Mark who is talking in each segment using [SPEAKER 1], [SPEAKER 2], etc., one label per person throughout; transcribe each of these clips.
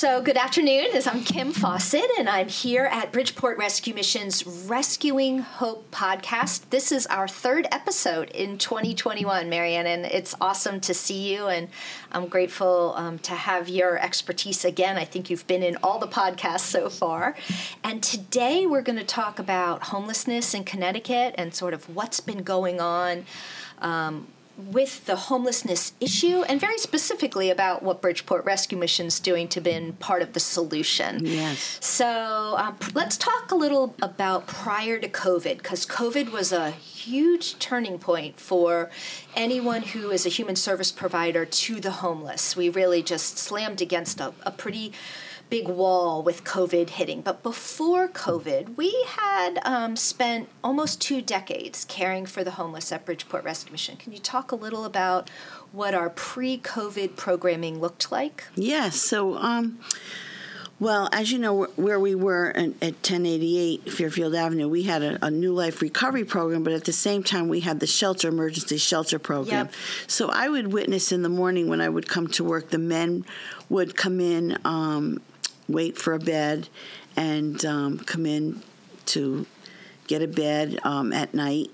[SPEAKER 1] So, good afternoon. I'm Kim Fawcett, and I'm here at Bridgeport Rescue Mission's Rescuing Hope podcast. This is our third episode in 2021, Marianne, and it's awesome to see you. And I'm grateful um, to have your expertise again. I think you've been in all the podcasts so far. And today we're going to talk about homelessness in Connecticut and sort of what's been going on. Um, with the homelessness issue and very specifically about what Bridgeport Rescue Mission is doing to be part of the solution.
[SPEAKER 2] Yes.
[SPEAKER 1] So um, let's talk a little about prior to COVID because COVID was a huge turning point for anyone who is a human service provider to the homeless. We really just slammed against a, a pretty big wall with COVID hitting. But before COVID, we had um, spent almost two decades caring for the homeless at Bridgeport Rescue Mission. Can you talk a little about what our pre COVID programming looked like?
[SPEAKER 2] Yes. So, um, well, as you know, where we were at 1088 Fairfield Avenue, we had a, a, New Life Recovery Program, but at the same time, we had the shelter, emergency shelter program.
[SPEAKER 1] Yep.
[SPEAKER 2] So I would witness in the morning when I would come to work, the men would come in um, wait for a bed and um, come in to get a bed um, at night.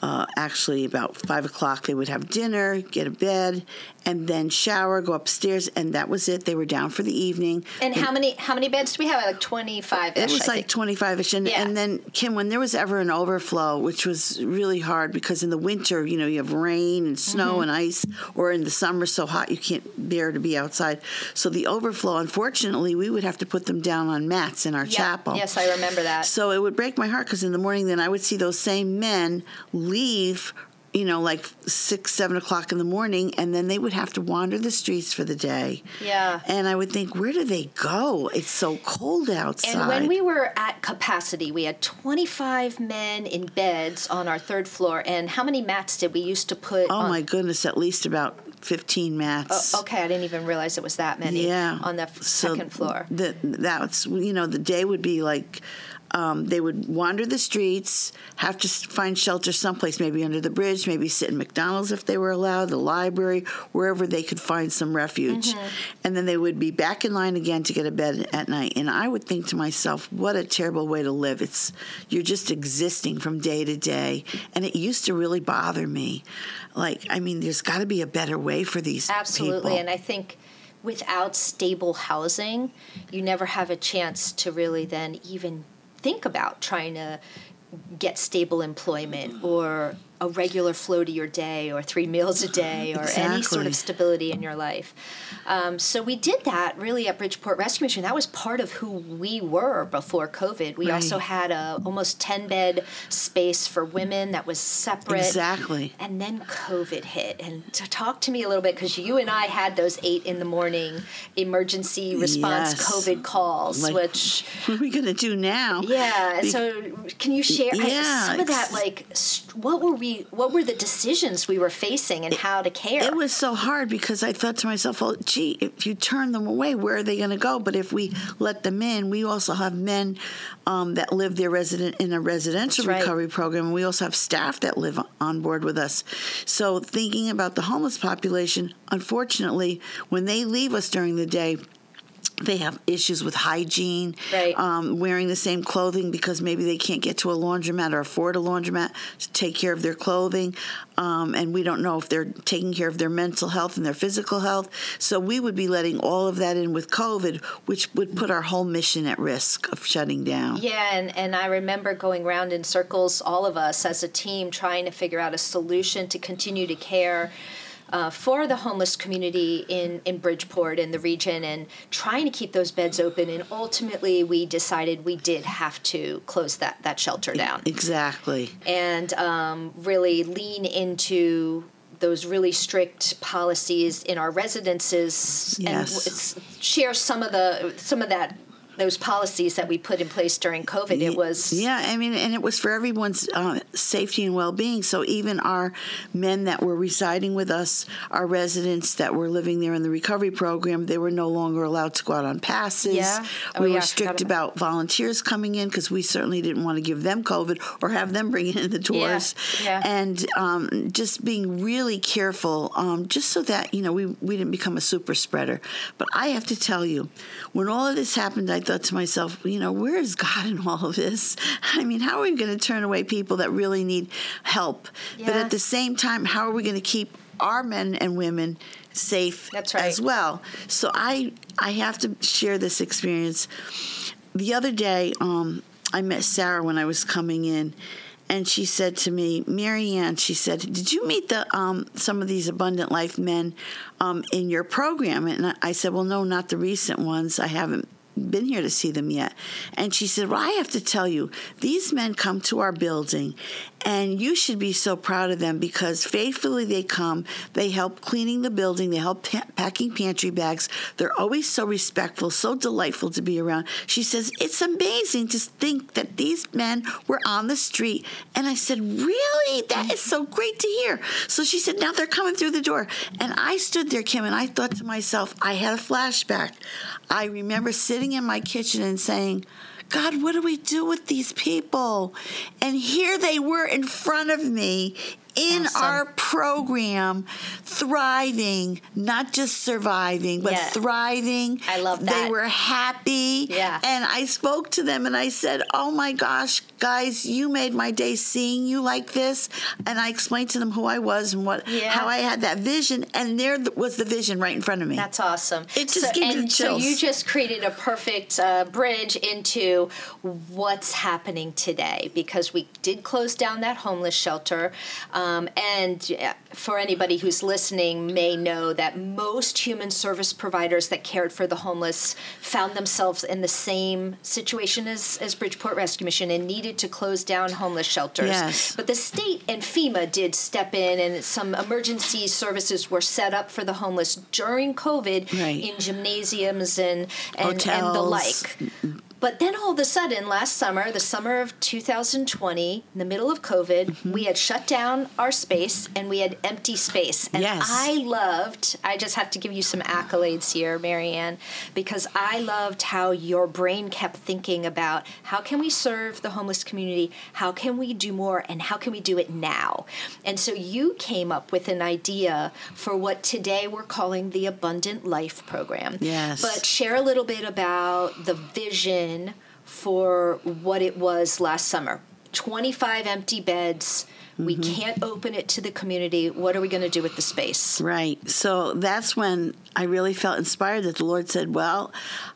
[SPEAKER 2] Uh, actually about five o'clock they would have dinner get a bed and then shower go upstairs and that was it. They were down for the evening.
[SPEAKER 1] And, and how many how many beds do we have? Like 25
[SPEAKER 2] it was I like 25ish and,
[SPEAKER 1] yeah.
[SPEAKER 2] and then kim when there was ever an overflow which was really hard because in the winter you know you have rain and snow mm-hmm. and ice or in the summer so hot you can't bear to be outside. So the overflow unfortunately we would have to put them down on mats in our
[SPEAKER 1] yeah.
[SPEAKER 2] chapel.
[SPEAKER 1] Yes i remember that.
[SPEAKER 2] So it would break my heart because in the morning then i would see those same men leave you know, like six, seven o'clock in the morning, and then they would have to wander the streets for the day.
[SPEAKER 1] Yeah.
[SPEAKER 2] And I would think, where do they go? It's so cold outside.
[SPEAKER 1] And when we were at capacity, we had 25 men in beds on our third floor. And how many mats did we used to put?
[SPEAKER 2] Oh,
[SPEAKER 1] on?
[SPEAKER 2] my goodness, at least about 15 mats.
[SPEAKER 1] Oh, okay, I didn't even realize it was that many
[SPEAKER 2] yeah.
[SPEAKER 1] on the
[SPEAKER 2] so
[SPEAKER 1] second floor.
[SPEAKER 2] The, that's, you know, the day would be like um, they would wander the streets, have to find shelter someplace, maybe under the bridge, maybe sit in McDonald's if they were allowed, the library, wherever they could find some refuge.
[SPEAKER 1] Mm-hmm.
[SPEAKER 2] And then they would be back in line again to get a bed at night. And I would think to myself, what a terrible way to live. It's you're just existing from day to day. And it used to really bother me. Like, I mean, there's got to be a better way for these
[SPEAKER 1] Absolutely.
[SPEAKER 2] people. Absolutely.
[SPEAKER 1] And I think without stable housing, you never have a chance to really then even think about trying to get stable employment or a regular flow to your day or three meals a day or
[SPEAKER 2] exactly.
[SPEAKER 1] any sort of stability in your life. Um, so we did that really at Bridgeport Rescue Mission. That was part of who we were before COVID. We
[SPEAKER 2] right.
[SPEAKER 1] also had a almost 10 bed space for women that was separate.
[SPEAKER 2] Exactly.
[SPEAKER 1] And then COVID hit. And to talk to me a little bit because you and I had those eight in the morning emergency response
[SPEAKER 2] yes.
[SPEAKER 1] COVID calls,
[SPEAKER 2] like,
[SPEAKER 1] which
[SPEAKER 2] what are we gonna do now?
[SPEAKER 1] Yeah. Be- so can you share
[SPEAKER 2] yeah,
[SPEAKER 1] some of that? Like, what were we? What were the decisions we were facing and how to care?
[SPEAKER 2] It was so hard because I thought to myself, well, gee, if you turn them away, where are they going to go? But if we let them in, we also have men um, that live there resident in a residential
[SPEAKER 1] That's
[SPEAKER 2] recovery
[SPEAKER 1] right.
[SPEAKER 2] program, and we also have staff that live on board with us. So thinking about the homeless population, unfortunately, when they leave us during the day they have issues with hygiene,
[SPEAKER 1] right.
[SPEAKER 2] um, wearing the same clothing because maybe they can't get to a laundromat or afford a laundromat to take care of their clothing. Um, and we don't know if they're taking care of their mental health and their physical health. So we would be letting all of that in with COVID, which would put our whole mission at risk of shutting down.
[SPEAKER 1] Yeah, and, and I remember going around in circles, all of us as a team, trying to figure out a solution to continue to care uh, for the homeless community in, in Bridgeport and the region and trying to keep those beds open. And ultimately, we decided we did have to close that, that shelter down.
[SPEAKER 2] Exactly.
[SPEAKER 1] And um, really lean into those really strict policies in our residences
[SPEAKER 2] yes.
[SPEAKER 1] and share some of the some of that those policies that we put in place during COVID. It was
[SPEAKER 2] yeah, I mean, and it was for everyone's uh, safety and well-being. So even our men that were residing with us, our residents that were living there in the recovery program, they were no longer allowed to go out on passes.
[SPEAKER 1] Yeah. Oh,
[SPEAKER 2] we
[SPEAKER 1] yeah,
[SPEAKER 2] were strict
[SPEAKER 1] about-
[SPEAKER 2] about volunteers coming in because we certainly didn't want to give them COVID or have them bring it in the doors.
[SPEAKER 1] yeah.
[SPEAKER 2] And um, just being really careful, um, just so that you know we we didn't become a super spreader. But I have to tell you, when all of this happened, I thought to myself, you know, where is God in all of this? I mean, how are we going to turn away people that really need help? But at the same time, how are we going to keep our men and women safe
[SPEAKER 1] right.
[SPEAKER 2] as well? So I I have to share this experience. The other day, um, I met Sarah when I was coming in. And she said to me, Marianne, she said, Did you meet the um, some of these abundant life men um, in your program? And I said, Well, no, not the recent ones. I haven't been here to see them yet. And she said, Well, I have to tell you, these men come to our building, and you should be so proud of them because faithfully they come. They help cleaning the building, they help pa- packing pantry bags. They're always so respectful, so delightful to be around. She says, It's amazing to think that these men were on the street. And I said, Really? That is so great to hear. So she said, Now they're coming through the door. And I stood there, Kim, and I thought to myself, I had a flashback. I remember sitting in my kitchen and saying, God, what do we do with these people? And here they were in front of me in
[SPEAKER 1] Awesome.
[SPEAKER 2] our program, thriving, not just surviving, but
[SPEAKER 1] Yeah.
[SPEAKER 2] thriving.
[SPEAKER 1] I love that.
[SPEAKER 2] They were happy.
[SPEAKER 1] Yeah.
[SPEAKER 2] And I spoke to them and I said, Oh my gosh, guys, you made my day seeing you like this. And I explained to them who I was and what
[SPEAKER 1] Yeah.
[SPEAKER 2] how I had that vision. And there was the vision right in front of me.
[SPEAKER 1] That's awesome.
[SPEAKER 2] It just
[SPEAKER 1] so,
[SPEAKER 2] gave me the
[SPEAKER 1] so you just created a perfect uh, bridge into what's happening today because we did close down that homeless shelter, um, and uh, for anybody who's listening may know that most human service providers that cared for the homeless found themselves in the same situation as, as Bridgeport Rescue Mission and needed to close down homeless shelters.
[SPEAKER 2] Yes.
[SPEAKER 1] But the state and FEMA did step in, and some emergency services were set up for the homeless during COVID
[SPEAKER 2] Right.
[SPEAKER 1] in gymnasiums and and, and the like. But then all of a sudden, last summer, the summer of 2020, in the middle of COVID,
[SPEAKER 2] Mm-hmm.
[SPEAKER 1] we had shut down our space and we had empty space. And
[SPEAKER 2] Yes.
[SPEAKER 1] I loved, I just have to give you some accolades here, Marianne, because I loved how your brain kept thinking about how can we serve the homeless community, how can we do more, and how can we do it now. And so you came up with an idea for what today we're calling the Abundant Life Program.
[SPEAKER 2] Yes.
[SPEAKER 1] But share a little bit about the vision for what it was last summer 25 empty beds. We
[SPEAKER 2] Mm-hmm.
[SPEAKER 1] can't open it to the community. What are we going to do with the space?
[SPEAKER 2] Right. So that's when I really felt inspired that the Lord said, Well,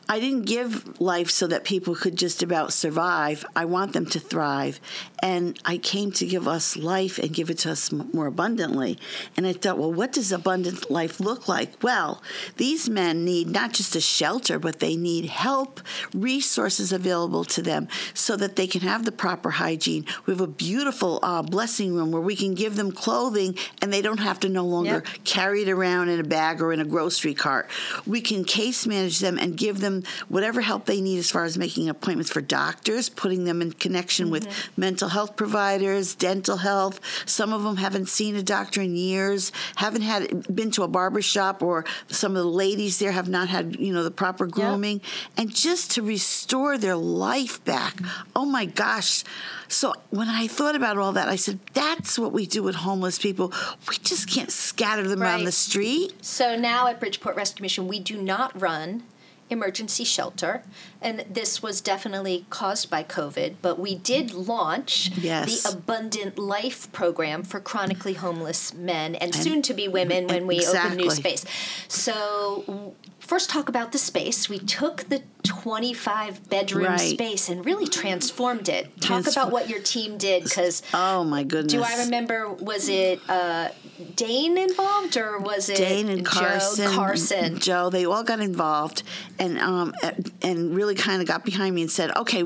[SPEAKER 2] I didn't give life so that people could just about survive. I want them to thrive. And I came to give us life and give it to us more abundantly. And I thought, well, what does abundant life look like? Well, these men need not just a shelter, but they need help, resources available to them so that they can have the proper hygiene. We have a beautiful uh, blessing room where we can give them clothing and they don't have to no longer
[SPEAKER 1] Yep.
[SPEAKER 2] carry it around in a bag or in a grocery cart. We can case manage them and give them whatever help they need as far as making appointments for doctors, putting them in connection with mm-hmm. mental health providers, dental health. Some of them haven't seen a doctor in years, haven't had been to a barber shop, or some of the ladies there have not had you know the proper grooming, and just to restore their life back. Mm-hmm. Oh my gosh! So when I thought about all that, I said, "That's what we do with homeless people. We just can't scatter them around the street."
[SPEAKER 1] So now at Bridgeport Rescue Mission, we do not run emergency shelter, and this was definitely caused by COVID. But we did launch
[SPEAKER 2] Yes.
[SPEAKER 1] the Abundant Life program for chronically homeless men and, soon to be women when we open new space. So. First, talk about the space. We took the 25 bedroom
[SPEAKER 2] Right.
[SPEAKER 1] space and really transformed it. Talk
[SPEAKER 2] Transfor-
[SPEAKER 1] about what your team did, because
[SPEAKER 2] Oh my goodness!
[SPEAKER 1] do I remember? Was it uh, Dane involved, or was it
[SPEAKER 2] Dane and Carson,
[SPEAKER 1] Joe Carson?
[SPEAKER 2] Joe, they all got involved and um, and really kind of got behind me and said, "Okay,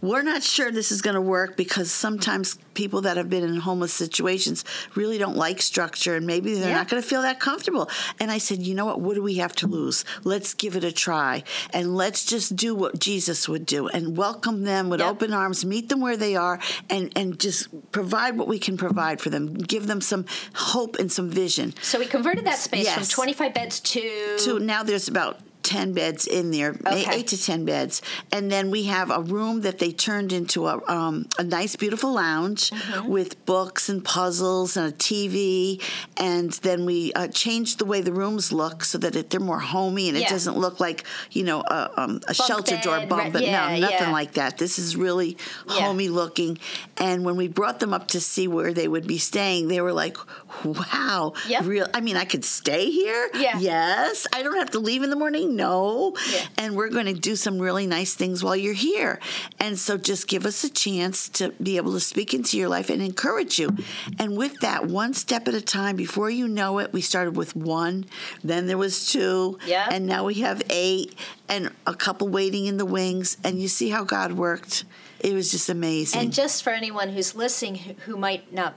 [SPEAKER 2] we're not sure this is going to work because sometimes people that have been in homeless situations really don't like structure and maybe they're
[SPEAKER 1] Yeah.
[SPEAKER 2] not going to feel that comfortable." And I said, "You know what? What do we have to lose? let's give it a try and let's just do what Jesus would do and welcome them with
[SPEAKER 1] Yep.
[SPEAKER 2] open arms, meet them where they are, and, and just provide what we can provide for them. Give them some hope and some vision.
[SPEAKER 1] So we converted that space from 25 beds to.
[SPEAKER 2] So now there's about 10 beds in there, eight-
[SPEAKER 1] Okay.
[SPEAKER 2] eight to 10 beds. And then we have a room that they turned into a, um, a nice, beautiful lounge
[SPEAKER 1] Mm-hmm.
[SPEAKER 2] with books and puzzles and a TV. And then we uh, changed the way the rooms look so that it, they're more homey and it doesn't look like, you know, a, um, a shelter door bunk. But
[SPEAKER 1] yeah,
[SPEAKER 2] no, nothing
[SPEAKER 1] yeah.
[SPEAKER 2] like that. This is really
[SPEAKER 1] Yeah.
[SPEAKER 2] homey looking. And when we brought them up to see where they would be staying, they were like, wow.
[SPEAKER 1] Yep.
[SPEAKER 2] Real, I mean, I could stay here?
[SPEAKER 1] Yeah.
[SPEAKER 2] Yes. I don't have to leave in the morning? No.
[SPEAKER 1] Yeah.
[SPEAKER 2] And we're going to do some really nice things while you're here. And so just give us a chance to be able to speak into your life and encourage you. And with that, one step at a time, before you know it, we started with one, then there was two,
[SPEAKER 1] Yeah.
[SPEAKER 2] and now we have eight, and a couple waiting in the wings. And you see how God worked. It was just amazing.
[SPEAKER 1] And just for anyone who's listening who, who might not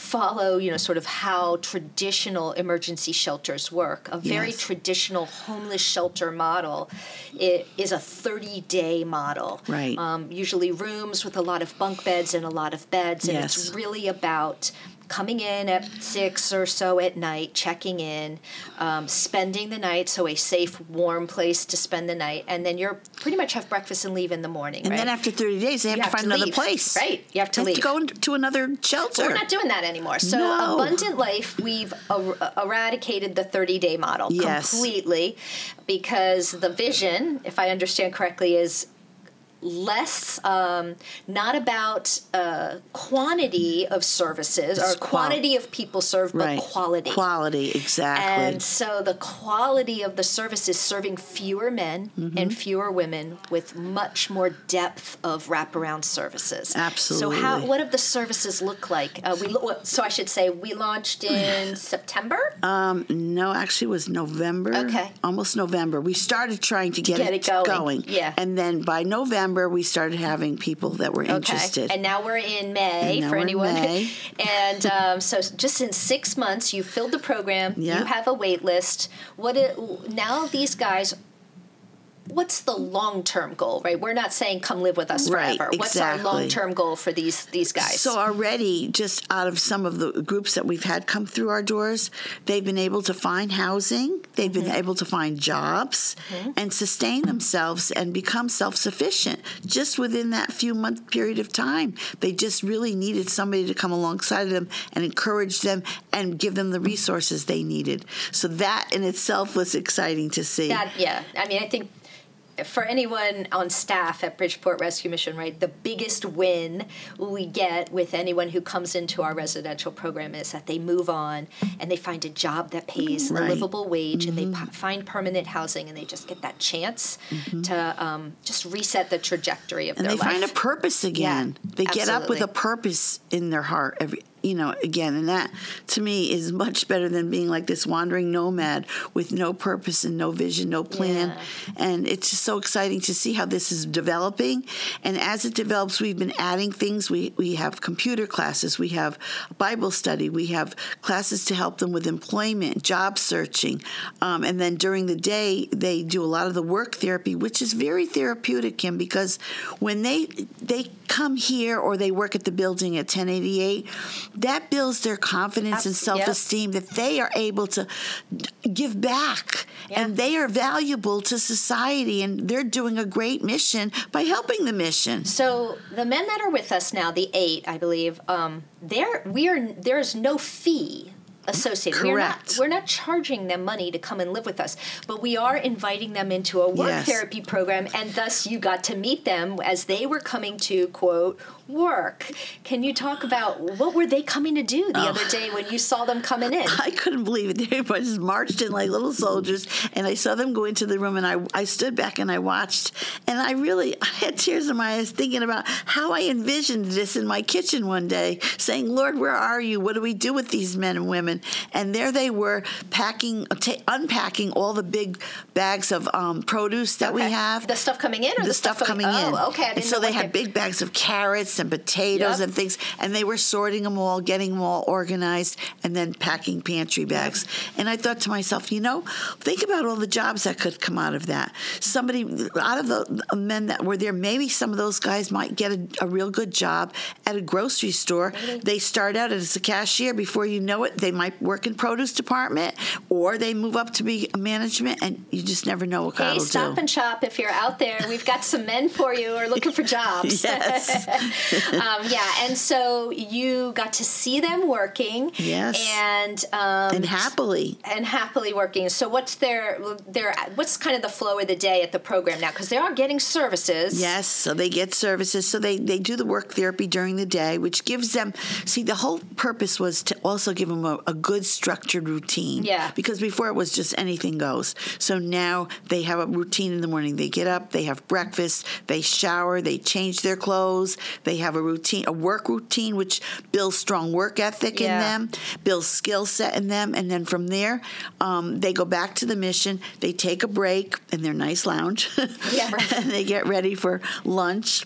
[SPEAKER 1] follow, you know, sort of how traditional emergency shelters work, a very
[SPEAKER 2] Yes.
[SPEAKER 1] traditional homeless shelter model it is a 30 day model.
[SPEAKER 2] Right.
[SPEAKER 1] Um, usually rooms with a lot of bunk beds and a lot of beds. And it's really about coming in at six or so at night, checking in, um, spending the night, so a safe, warm place to spend the night, and then you're pretty much have breakfast and leave in the morning.
[SPEAKER 2] and
[SPEAKER 1] right?
[SPEAKER 2] then after 30 days, they have
[SPEAKER 1] You
[SPEAKER 2] to
[SPEAKER 1] have
[SPEAKER 2] find
[SPEAKER 1] to
[SPEAKER 2] another
[SPEAKER 1] leave.
[SPEAKER 2] place.
[SPEAKER 1] Right. You have to leave.
[SPEAKER 2] Have to go into another shelter.
[SPEAKER 1] We're not doing that anymore. So,
[SPEAKER 2] No.
[SPEAKER 1] Abundant Life, we've er- eradicated the 30 day model
[SPEAKER 2] Yes.
[SPEAKER 1] completely because the vision, if I understand correctly, is less um, not about uh, quantity of services or
[SPEAKER 2] It's
[SPEAKER 1] quantity of people served,
[SPEAKER 2] right.
[SPEAKER 1] but quality.
[SPEAKER 2] Quality, exactly.
[SPEAKER 1] And so the quality of the service is serving fewer men
[SPEAKER 2] Mm-hmm.
[SPEAKER 1] and fewer women with much more depth of wraparound services.
[SPEAKER 2] Absolutely.
[SPEAKER 1] So how what do the services look like? Uh, we so I should say we launched in September.
[SPEAKER 2] Um, no, actually, it was November.
[SPEAKER 1] Okay.
[SPEAKER 2] Almost November. We started trying to get,
[SPEAKER 1] get it going. Yeah.
[SPEAKER 2] And then by November, we started having people that were interested.
[SPEAKER 1] And now we're in May
[SPEAKER 2] And
[SPEAKER 1] for anyone.
[SPEAKER 2] May.
[SPEAKER 1] and um, so just in six months, you filled the program.
[SPEAKER 2] Yeah.
[SPEAKER 1] You have a wait list. What it, now these guys. What's the long term goal, right? We're not saying come live with us
[SPEAKER 2] Right,
[SPEAKER 1] forever. What's our long term goal for these these guys?
[SPEAKER 2] So already, just out of some of the groups that we've had come through our doors, they've been able to find housing, they've
[SPEAKER 1] Mm-hmm.
[SPEAKER 2] been able to find jobs, and sustain themselves and become self-sufficient just within that few month period of time. They just really needed somebody to come alongside of them and encourage them and give them the resources they needed. So that in itself was exciting to see.
[SPEAKER 1] That yeah, I mean, I think for anyone on staff at Bridgeport Rescue Mission, right, the biggest win we get with anyone who comes into our residential program is that they move on and they find a job that pays
[SPEAKER 2] Right.
[SPEAKER 1] a livable wage and they p- find permanent housing and they just get that chance to um, just reset the trajectory of
[SPEAKER 2] and
[SPEAKER 1] their
[SPEAKER 2] they find a purpose again. they get up with a purpose in their heart every you know again and that to me is much better than being like this wandering nomad with no purpose and no vision no plan.
[SPEAKER 1] Yeah.
[SPEAKER 2] and it's just so exciting to see how this is developing. And as it develops we've been adding things. We we have computer classes. We have bible study. We have classes to help them with employment job searching. Um, and then during the day they do a lot of the work therapy which is very therapeutic kim because when they they come here or they work at the building at 1088 that builds their confidence and self-esteem that they are able to give back
[SPEAKER 1] Yeah.
[SPEAKER 2] and they are valuable to society and they're doing a great mission by helping the mission
[SPEAKER 1] So the men that are with us now, the eight, I believe, um, there we are. There is no fee associated. We're not,
[SPEAKER 2] Correct.
[SPEAKER 1] we're not charging them money to come and live with us, but we are inviting them into a work
[SPEAKER 2] Yes.
[SPEAKER 1] therapy program, and thus you got to meet them as they were coming to quote work. Can you talk about what were they coming to do the other day when you saw them coming in?
[SPEAKER 2] I couldn't believe it. Everybody just marched in like little soldiers, and I saw them go into the room, and I, I stood back and I watched, and I really I had tears in my eyes thinking about how I envisioned this in my kitchen one day, saying, "Lord, where are you? What do we do with these men and women? And there they were packing, ta unpacking all the big bags of um, produce that we have.
[SPEAKER 1] The stuff coming in or
[SPEAKER 2] the,
[SPEAKER 1] the
[SPEAKER 2] stuff
[SPEAKER 1] stuff
[SPEAKER 2] coming
[SPEAKER 1] coming-
[SPEAKER 2] in.
[SPEAKER 1] Oh, okay, I
[SPEAKER 2] and
[SPEAKER 1] didn't
[SPEAKER 2] so they had
[SPEAKER 1] they-
[SPEAKER 2] big bags of carrots and potatoes
[SPEAKER 1] Yep.
[SPEAKER 2] and things, and they were sorting them all, getting them all organized, and then packing pantry bags. And I thought to myself, you know, think about all the jobs that could come out of that. Somebody out of the men that were there, maybe some of those guys might get a, a real good job at a grocery store. They start out as a cashier. Before you know it, they might work in produce department, or they move up to be a management, and you just never know what God
[SPEAKER 1] Hey,
[SPEAKER 2] will
[SPEAKER 1] stop
[SPEAKER 2] do.
[SPEAKER 1] and shop if you're out there. We've got some men for you are looking for jobs.
[SPEAKER 2] Yes.
[SPEAKER 1] um, yeah, and so you got to see them working.
[SPEAKER 2] Yes.
[SPEAKER 1] And um,
[SPEAKER 2] and happily.
[SPEAKER 1] and happily working. So what's their their what's kind of the flow of the day at the program now? Because they are getting services.
[SPEAKER 2] Yes, so they get services. So they, they do the work therapy during the day, which gives them, see, the whole purpose was to also give them a, a good structured routine.
[SPEAKER 1] Yeah.
[SPEAKER 2] Because before it was just anything goes. So now they have a routine in the morning. They get up, they have breakfast, they shower, they change their clothes, they have a routine, a work routine, which builds strong work ethic
[SPEAKER 1] Yeah.
[SPEAKER 2] in them, builds skill set in them. And then from there, um, they go back to the mission, they take a break in their nice lounge.
[SPEAKER 1] Yeah,
[SPEAKER 2] and they get ready for lunch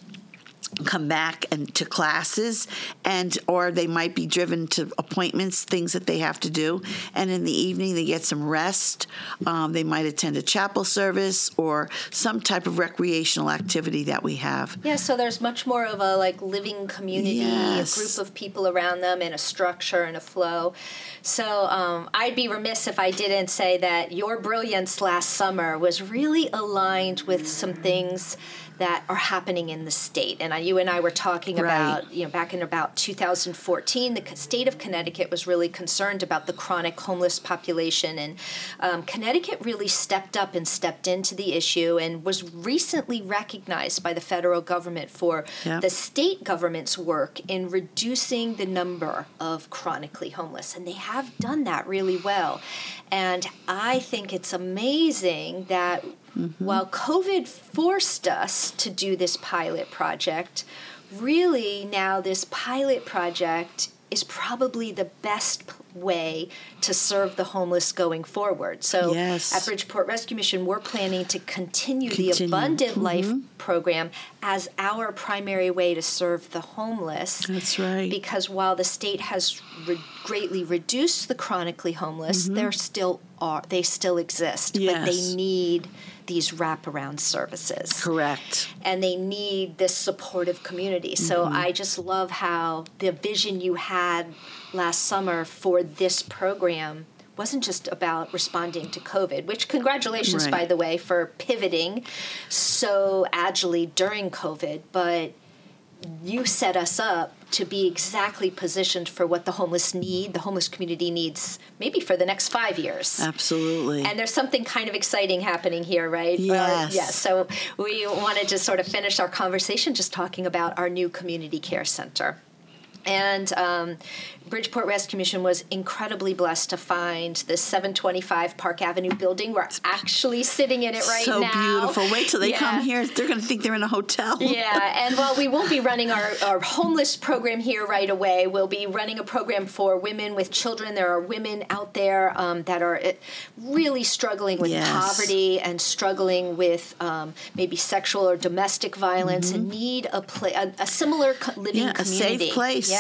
[SPEAKER 2] come back and to classes and or they might be driven to appointments things that they have to do and in the evening they get some rest um, they might attend a chapel service or some type of recreational activity that we have
[SPEAKER 1] Yeah, so there's much more of a like living community,
[SPEAKER 2] Yes.
[SPEAKER 1] a group of people around them, and a structure and a flow. So um, I'd be remiss if I didn't say that your brilliance last summer was really aligned with some things that are happening in the state. And I, you and I were talking
[SPEAKER 2] Right.
[SPEAKER 1] about, you know, back in about 2014, the state of Connecticut was really concerned about the chronic homeless population. And um, Connecticut really stepped up and stepped into the issue and was recently recognized by the federal government for
[SPEAKER 2] Yep.
[SPEAKER 1] the state government's work in reducing the number of chronically homeless. And they have done that really well. And I think it's amazing that while COVID forced us to do this pilot project, really now this pilot project is probably the best way to serve the homeless going forward. So
[SPEAKER 2] Yes.
[SPEAKER 1] at Bridgeport Rescue Mission, we're planning to continue, the
[SPEAKER 2] Continue. Mm-hmm.
[SPEAKER 1] Abundant Life program as our primary way to serve the homeless.
[SPEAKER 2] That's right.
[SPEAKER 1] Because while the state has re- greatly reduced the chronically homeless, there still are they still exist, but
[SPEAKER 2] Mm-hmm.
[SPEAKER 1] They need these wraparound services
[SPEAKER 2] correct
[SPEAKER 1] and they need this supportive community. So
[SPEAKER 2] Mm-hmm.
[SPEAKER 1] I just love how the vision you had last summer for this program wasn't just about responding to COVID, which congratulations,
[SPEAKER 2] Right.
[SPEAKER 1] by the way, for pivoting so agilely during COVID, but you set us up to be exactly positioned for what the homeless need, the homeless community needs, maybe for the next five years.
[SPEAKER 2] absolutely
[SPEAKER 1] And there's something kind of exciting happening here, right? Uh,
[SPEAKER 2] Yes.
[SPEAKER 1] yeah. So we wanted to sort of finish our conversation just talking about our new community care center. And um, Bridgeport Rescue Mission was incredibly blessed to find this 725 Park Avenue building. We're actually sitting in it right
[SPEAKER 2] so
[SPEAKER 1] now.
[SPEAKER 2] So beautiful wait till they
[SPEAKER 1] Yeah.
[SPEAKER 2] come here they're going to think they're in a hotel
[SPEAKER 1] Yeah, and while we won't be running our, our homeless program here right away, we'll be running a program for women with children. There are women out there um, that are uh, really struggling with
[SPEAKER 2] Yes.
[SPEAKER 1] poverty and struggling with um, maybe sexual or domestic violence and need a, pla- a, a similar co- living
[SPEAKER 2] Mm-hmm. Yeah, a safe
[SPEAKER 1] community.
[SPEAKER 2] place.
[SPEAKER 1] Yeah.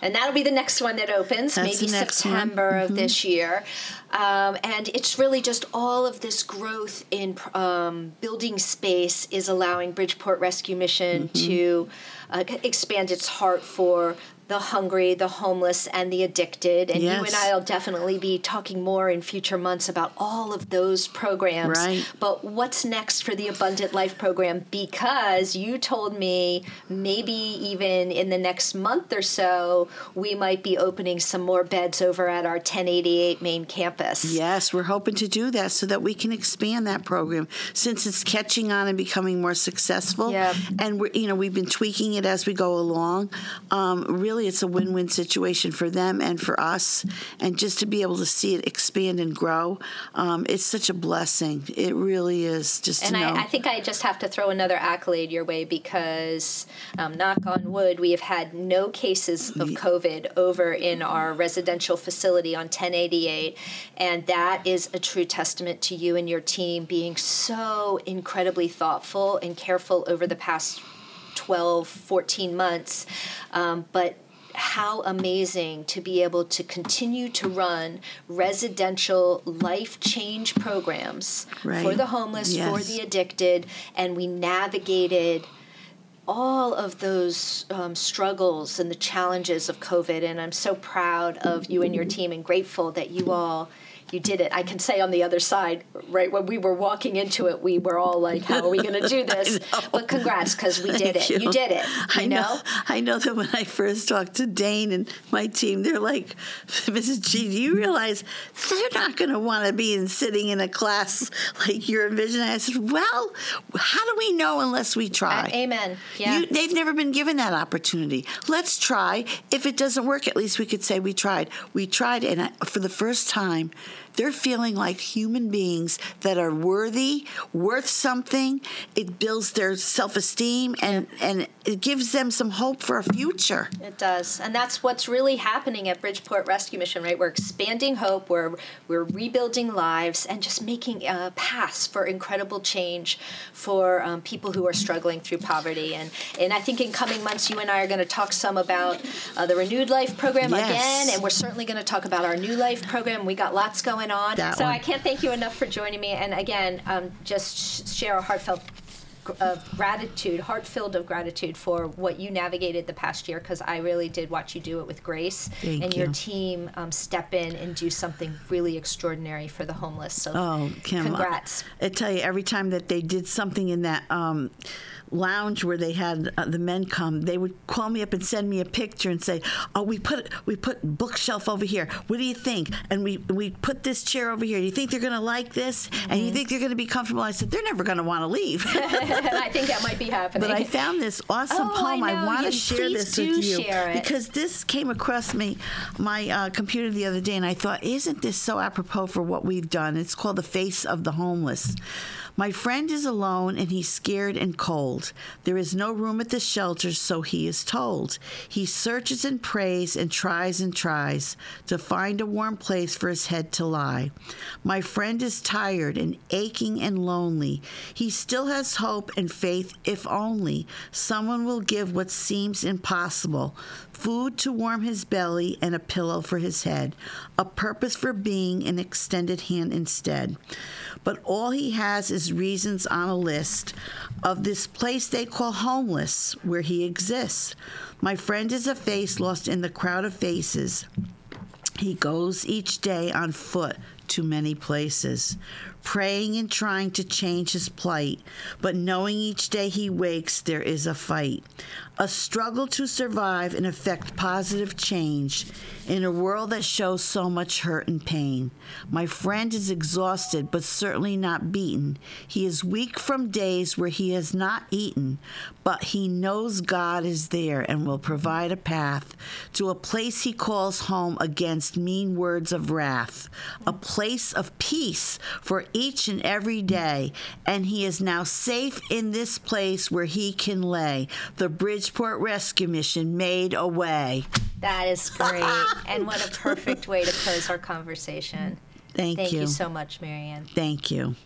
[SPEAKER 1] And that'll be the next one that opens,
[SPEAKER 2] That's
[SPEAKER 1] maybe
[SPEAKER 2] one. Mm-hmm.
[SPEAKER 1] September of this year. Um, and it's really just all of this growth in um, building space is allowing Bridgeport Rescue Mission
[SPEAKER 2] Mm-hmm.
[SPEAKER 1] to uh, expand its heart for the hungry, the homeless, and the addicted. And you and I will definitely be talking more in future months about all of those programs.
[SPEAKER 2] Right.
[SPEAKER 1] But what's next for the Abundant Life program? Because you told me maybe even in the next month or so, we might be opening some more beds over at our 1088 main campus.
[SPEAKER 2] Yes, we're hoping to do that so that we can expand that program since it's catching on and becoming more successful.
[SPEAKER 1] Yeah.
[SPEAKER 2] And we're you know we've been tweaking it as we go along. Um, really really it's a win-win situation for them and for us. And just to be able to see it expand and grow, um, it's such a blessing. It really is. Just
[SPEAKER 1] and
[SPEAKER 2] to know.
[SPEAKER 1] I, I think I just have to throw another accolade your way because, um, knock on wood, we have had no cases of COVID over in our residential facility on 1088, and that is a true testament to you and your team being so incredibly thoughtful and careful over the past 12, 14 months. Um, but how amazing to be able to continue to run residential life change programs
[SPEAKER 2] Right.
[SPEAKER 1] for the homeless, for the addicted, and we navigated all of those um, struggles and the challenges of COVID. And I'm so proud of you and your team and grateful that you all. You did it. I can say on the other side, right when we were walking into it, we were all like, "How are we going to do this?" But congrats, because we did it.
[SPEAKER 2] Thank
[SPEAKER 1] You. did it. You
[SPEAKER 2] I know. I know that when I first talked to Dane and my team, they're like, Mrs. G, do you realize they're not going to want to be in, sitting in a class like you're envisioning? I said, well, how do we know unless we try?
[SPEAKER 1] Uh, amen. Yeah.
[SPEAKER 2] You, they've never been given that opportunity. Let's try. If it doesn't work, at least we could say we tried. We tried, and I, for the first time, they're feeling like human beings that are worthy, worth something. It builds their self-esteem, and and it gives them some hope for a future.
[SPEAKER 1] It does, and that's what's really happening at Bridgeport Rescue Mission. Right, we're expanding hope. We're we're rebuilding lives and just making a paths for incredible change for um, people who are struggling through poverty. And and I think in coming months, you and I are going to talk some about uh, the Renewed Life program
[SPEAKER 2] Yes.
[SPEAKER 1] again, and we're certainly going to talk about our New Life program. We got lots going on.
[SPEAKER 2] That
[SPEAKER 1] so
[SPEAKER 2] one.
[SPEAKER 1] I can't thank you enough for joining me. And again, um, just share a heartfelt of gratitude, heart filled of gratitude for what you navigated the past year because I really did watch you do it with grace
[SPEAKER 2] Thank
[SPEAKER 1] and your team um, step in and do something really extraordinary for the homeless. So,
[SPEAKER 2] Oh, Kim!
[SPEAKER 1] congrats.
[SPEAKER 2] I tell you, every time that they did something in that um, lounge where they had uh, the men come, they would call me up and send me a picture and say, "Oh, we put we put bookshelf over here. What do you think? And we we put this chair over here. Do you think they're going to like this? And
[SPEAKER 1] Mm-hmm.
[SPEAKER 2] you think they're going to be comfortable?" I said, "They're never going to want to leave."
[SPEAKER 1] and I think that might be happening.
[SPEAKER 2] But I found this awesome
[SPEAKER 1] Oh,
[SPEAKER 2] poem. I,
[SPEAKER 1] know.
[SPEAKER 2] want to share this with you because this came across me my uh, computer the other day, and I thought, isn't this so apropos for what we've done? It's called "The Face of the Homeless." My friend is alone and he's scared and cold. There is no room at the shelter, so he is told. He searches and prays and tries and tries to find a warm place for his head to lie. My friend is tired and aching and lonely. He still has hope and faith if only someone will give what seems impossible food to warm his belly and a pillow for his head, a purpose for being an extended hand instead. But all he has is reasons on a list of this place they call homeless where he exists. My friend is a face lost in the crowd of faces. He goes each day on foot to many places, praying and trying to change his plight, but knowing each day he wakes there is a fight, a struggle to survive and effect positive change in a world that shows so much hurt and pain. My friend is exhausted, but certainly not beaten. He is weak from days where he has not eaten, but he knows God is there and will provide a path to a place he calls home against mean words of wrath, a place of peace for each and every day. And he is now safe in this place where he can lay. The Bridgeport Rescue Mission made a way.
[SPEAKER 1] That is great. and what a perfect way to close our conversation.
[SPEAKER 2] Thank,
[SPEAKER 1] Thank
[SPEAKER 2] you.
[SPEAKER 1] Thank you so much, Marianne.
[SPEAKER 2] Thank you.